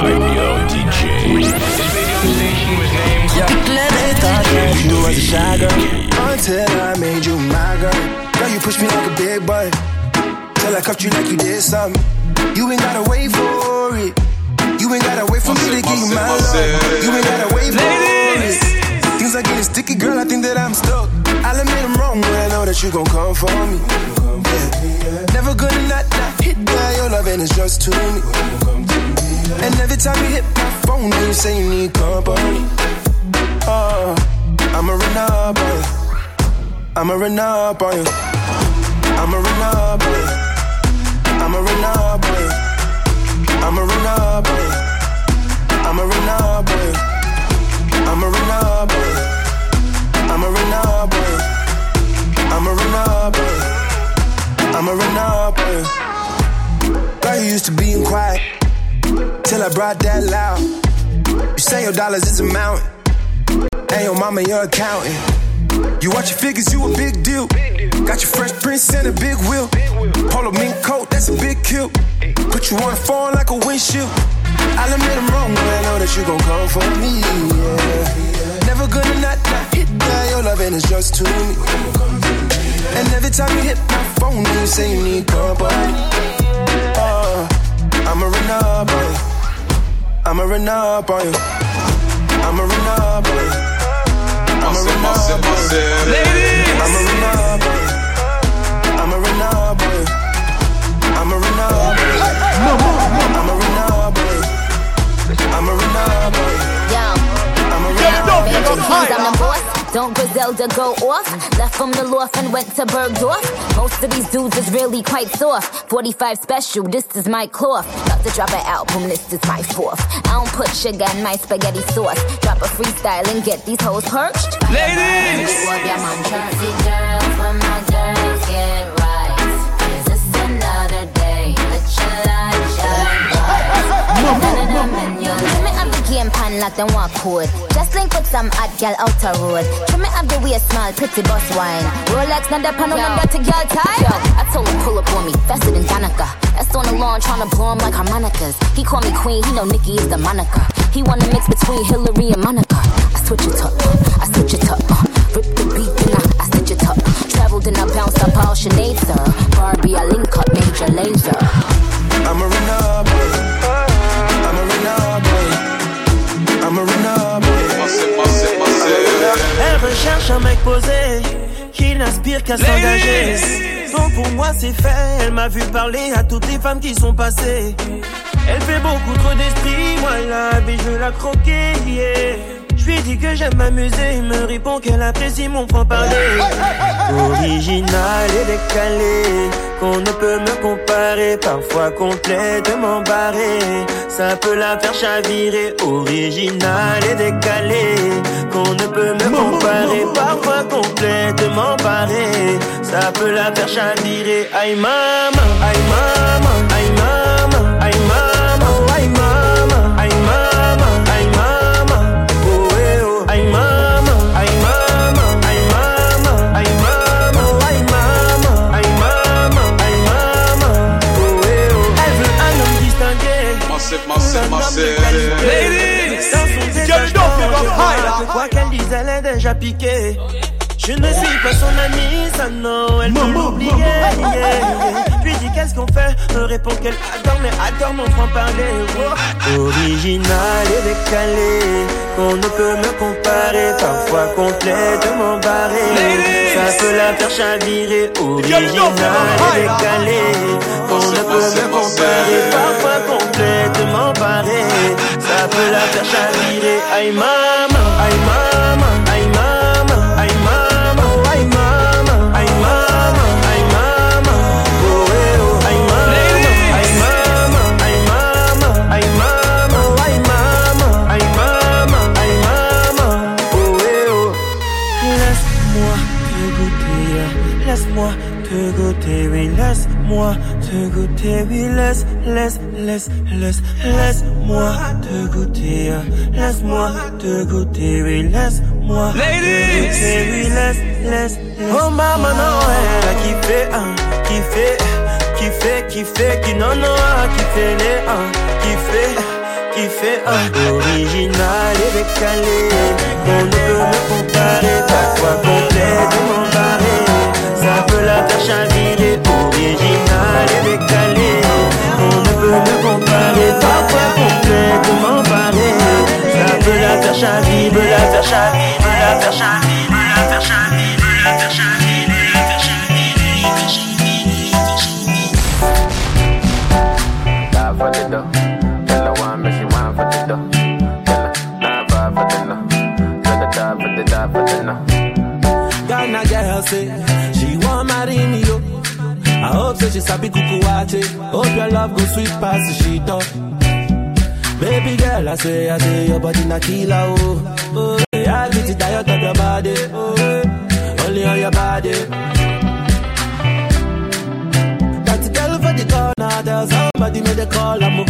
IPO DJ. Let me thought that you was a shy girl Until I made you my girl Girl, you pushed me like a big boy Till I cuffed you like you did something. You ain't gotta wait for it. You ain't gotta wait for me to give you my love. You ain't gotta wait for it Things are getting sticky, girl, I think that I'm stuck. I'll admit I'm wrong, but I know that you gon' come for me. Yeah. Never gonna not, not hit by your love and it's just to me And every time you hit my phone, you say you need company Oh, uh, I'ma run up on you. I'ma run up on you. I'ma run up on you. I'ma run up on you. I'ma run up on you. I'ma run up on you. Brought that loud. You say your dollars is a mountain. And your mama, your accountant. You watch your figures, you a big deal. Got your fresh prince and a big wheel. Polo mink coat, that's a big kill. Put you on a phone like a windshield. I'll admit I'm wrong, but I know that you gon' come for me. Yeah. Never gonna not, not hit that. Your loving is just to me. And every time you hit my phone, you say you need company. Oh, I'ma run up on you. I'ma run up on you. I'ma run up on you. I'ma run up on you. I'ma Don't Griselda go off? Left from the loft and went to Bergdorf. Most of these dudes is really quite soft. 45 special, this is my cloth. About to drop an album, this is my fourth. I don't put sugar in my spaghetti sauce. Drop a freestyle and get these hoes perched. Ladies! girl me up the game pan like them walk code. Just link with some hot gal out the road. Trim me up the waist small, pretty boss wine. Rolex, not the pan on that to girl tie. Yo, I told him pull up on me, faster than Danica. That's on the lawn, tryna blow him like harmonicas. He call me queen, he know Nikki is the moniker. He wanna mix between Hillary and Monica. I switch it up, I switch it up. Rip the beat, then I, I stitch it up. Traveled and I bounced up all Sinead, sir. Barbie, I link up, Major Lazer. I'ma run up Elle recherche un mec posé qui n'aspire qu'à s'engager. Bon pour moi c'est fait, elle m'a vu parler à toutes les femmes qui sont passées. Elle fait beaucoup trop d'esprit, moi la vie je la croquer. Yeah. Je lui dis que j'aime m'amuser, il me répond qu'elle apprécie mon franc-parler. Original et décalé, qu'on ne peut me comparer, parfois complètement barré. Ça peut la faire chavirer, original et décalé, qu'on ne peut me comparer, parfois complètement barré. Ça peut la faire chavirer, aïe maman, aïe maman, aïe maman, déjà. Je ne suis pas son amie, ça non, elle yeah, yeah. Lui dis qu'est-ce qu'on fait, me répond qu'elle adore, mais adore mon franc-parler. oh. Original et décalé, qu'on ne peut me comparer, parfois complètement barré. Ça peut la faire chavirer, original et décalé, qu'on ne peut me comparer, parfois complètement barré. Ça peut la faire chavirer, aïe maman, aïe maman, laisse-moi te goûter, oui, laisse, laisse, laisse, laisse, laisse-moi te goûter, laisse-moi te goûter, oui, laisse-moi te goûter, oui, laisse, laisse, laisse. Oh maman, non, elle a kiffé, hein, kiffé, kiffé, kiffé, qui non, non, a kiffé les, hein, kiffé, kiffé. ah, original et décalé. On ne peut me comparer, parfois complètement la faire chavirer, peut la faire chavirer, peut la faire chavirer, peut la faire chavirer, peut la faire chavirer, peut la la. Tell her she want for the dough. Tell her nah for the no. Tell her die for the die for the. Ghana girl say she want marry me yo. I hope say she sabi kuku wache. Hope your love go sweet past the sheet up. Baby girl, I say, I say your body na killer oh. Oh, yeah, I get it tired of your body. Oh, only on your body. That girl for the corner, tell somebody make the call I'm oh.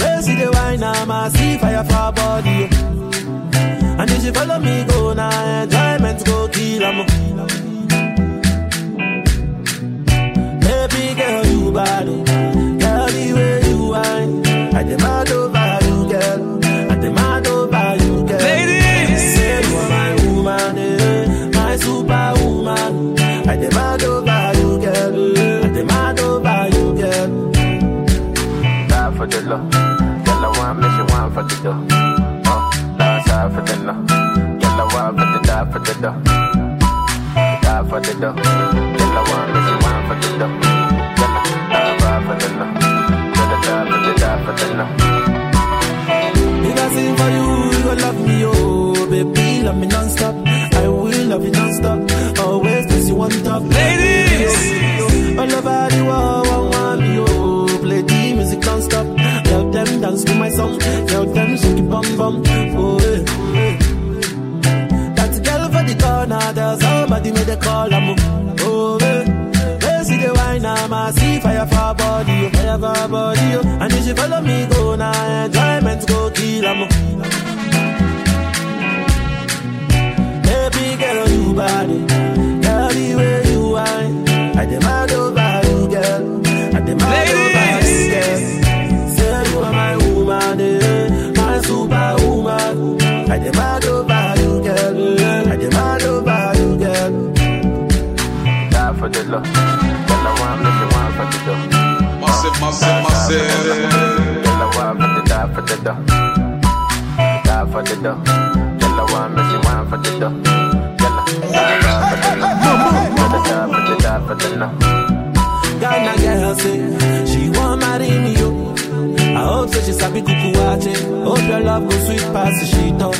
Where see the wine, I'm a see fire for body. oh. And if she follow me, go now, enjoyment go kill 'em. Oh. The for the the she want the die for the for the die for the. If I sing for you, you gon' love me, oh baby, love me non-stop. I will love you non-stop. Always you on top. Oh, eh. They see the wine, I'm a see fire for body, oh, fire for body, oh. And if follow me, go now, enjoyment go kill. Baby girl, you body, For the dough. Her one, but she want for the dough. Her die for the no. Ghana girl say eh, she want marry me yo. I hope say she sabi kuku wache. Hope your love go sweet past the sheet up.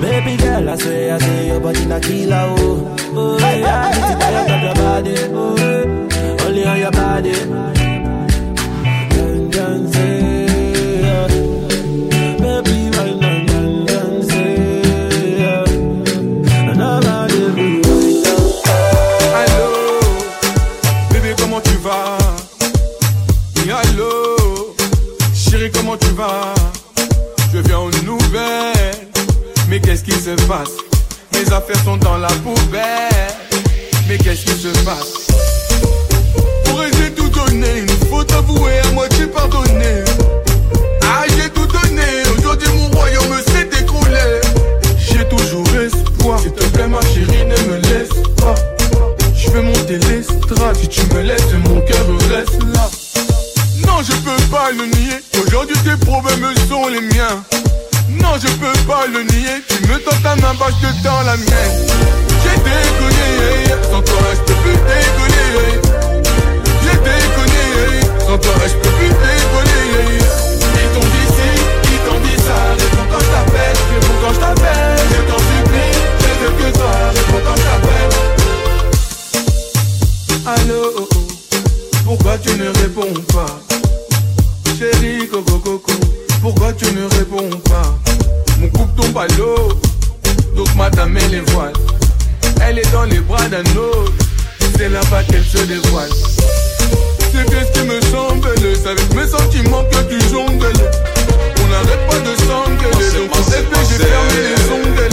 Baby girl, I say, I say your body na killer oh. Oh yeah, I it tired of your body. Oh only on your body. Mes affaires sont dans la poubelle, mais qu'est-ce qui se passe? Pourrais-je tout donner? Une faute avouée à moitié pardonnée Ah j'ai tout donné, aujourd'hui mon royaume s'est écroulé. J'ai toujours espoir, s'il te plaît ma chérie ne me laisse pas. Je vais monter l'estrade, si tu me laisses, mon cœur reste là. Non, je peux pas le nier, aujourd'hui tes problèmes sont les miens. Non, je peux pas le nier, tu me tends ta main, bah je la mienne. J'ai déconné, sans toi je peux plus déconner. J'ai déconné, sans toi je peux plus déconner. Ils t'ont dit ci, ils t'ont dit ça, réponds quand je t'appelle, réponds quand je t'appelle. Je t'en supplie, je veux que toi, réponds quand je t'appelle. Allô, oh, oh, pourquoi tu ne réponds pas? Chérie, coco, coco, pourquoi tu ne réponds pas Mon coupe tombe à l'eau, donc madame elle est voile. Elle est dans les bras d'un autre, c'est là-bas qu'elle se dévoile. C'est bien ce qui me semble, c'est avec mes sentiments que tu jongles. On n'arrête pas de s'engueuler, donc on j'ai fermé les ongles.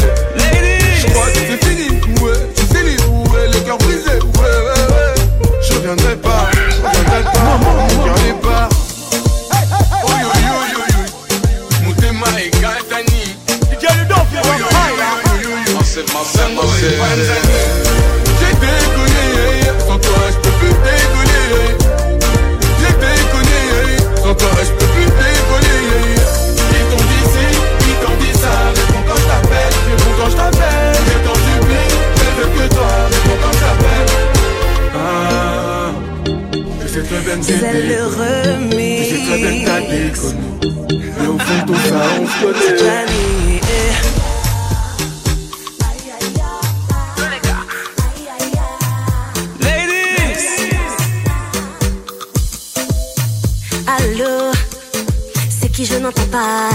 N'entends pas.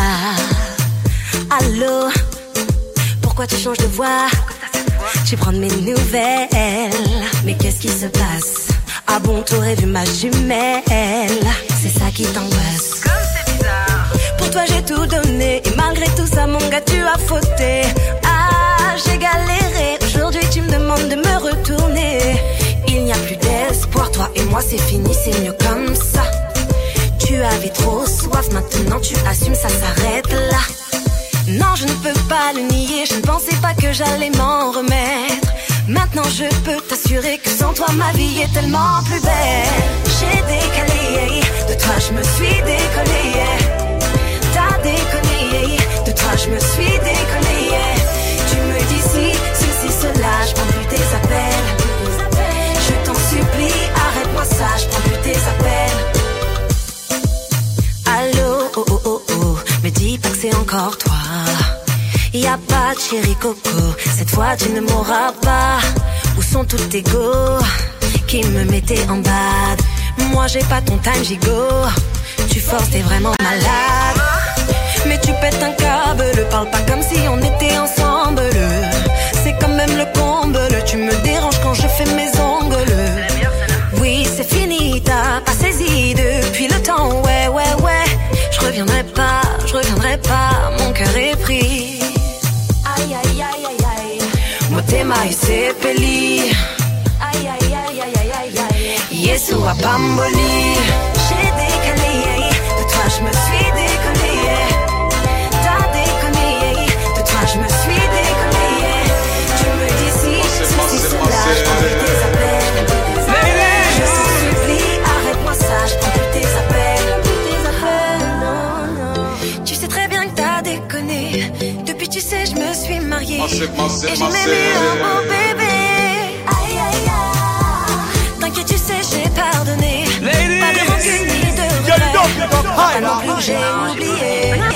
Allô, pourquoi tu changes de voix? Tu prends de mes nouvelles. Mais qu'est-ce qui se passe? Ah bon, t'aurais vu ma jumelle C'est ça qui t'angoisse. Pour toi j'ai tout donné et malgré tout ça mon gars tu as fauté. Ah j'ai galéré, aujourd'hui tu me demandes de me retourner. Il n'y a plus d'espoir, toi et moi c'est fini, c'est mieux comme ça. Tu avais trop soif, maintenant tu assumes, ça s'arrête là. Non, je ne peux pas le nier, je ne pensais pas que j'allais m'en remettre. Maintenant je peux t'assurer que sans toi ma vie est tellement plus belle. J'ai décalé, de tu ne m'auras pas. Où sont tous tes go qui me mettaient en bad? Moi j'ai pas ton time gigot, tu forces, t'es vraiment malade. Mais tu pètes un câble, parle pas comme si on était ensemble. C'est quand même le comble, tu me déranges quand je fais mes ongles. Oui, c'est fini, t'as pas saisi depuis le temps, ouais, ouais, ouais. Je reviendrai pas, je reviendrai pas, aïe. Yesu a pamboli. massive, massive, massive. Oh bébé, aïe aïe aïe. T'inquiète, tu sais, j'ai pardonné. Ladies, pas de rancune ni de regret. Alors que j'ai oublié.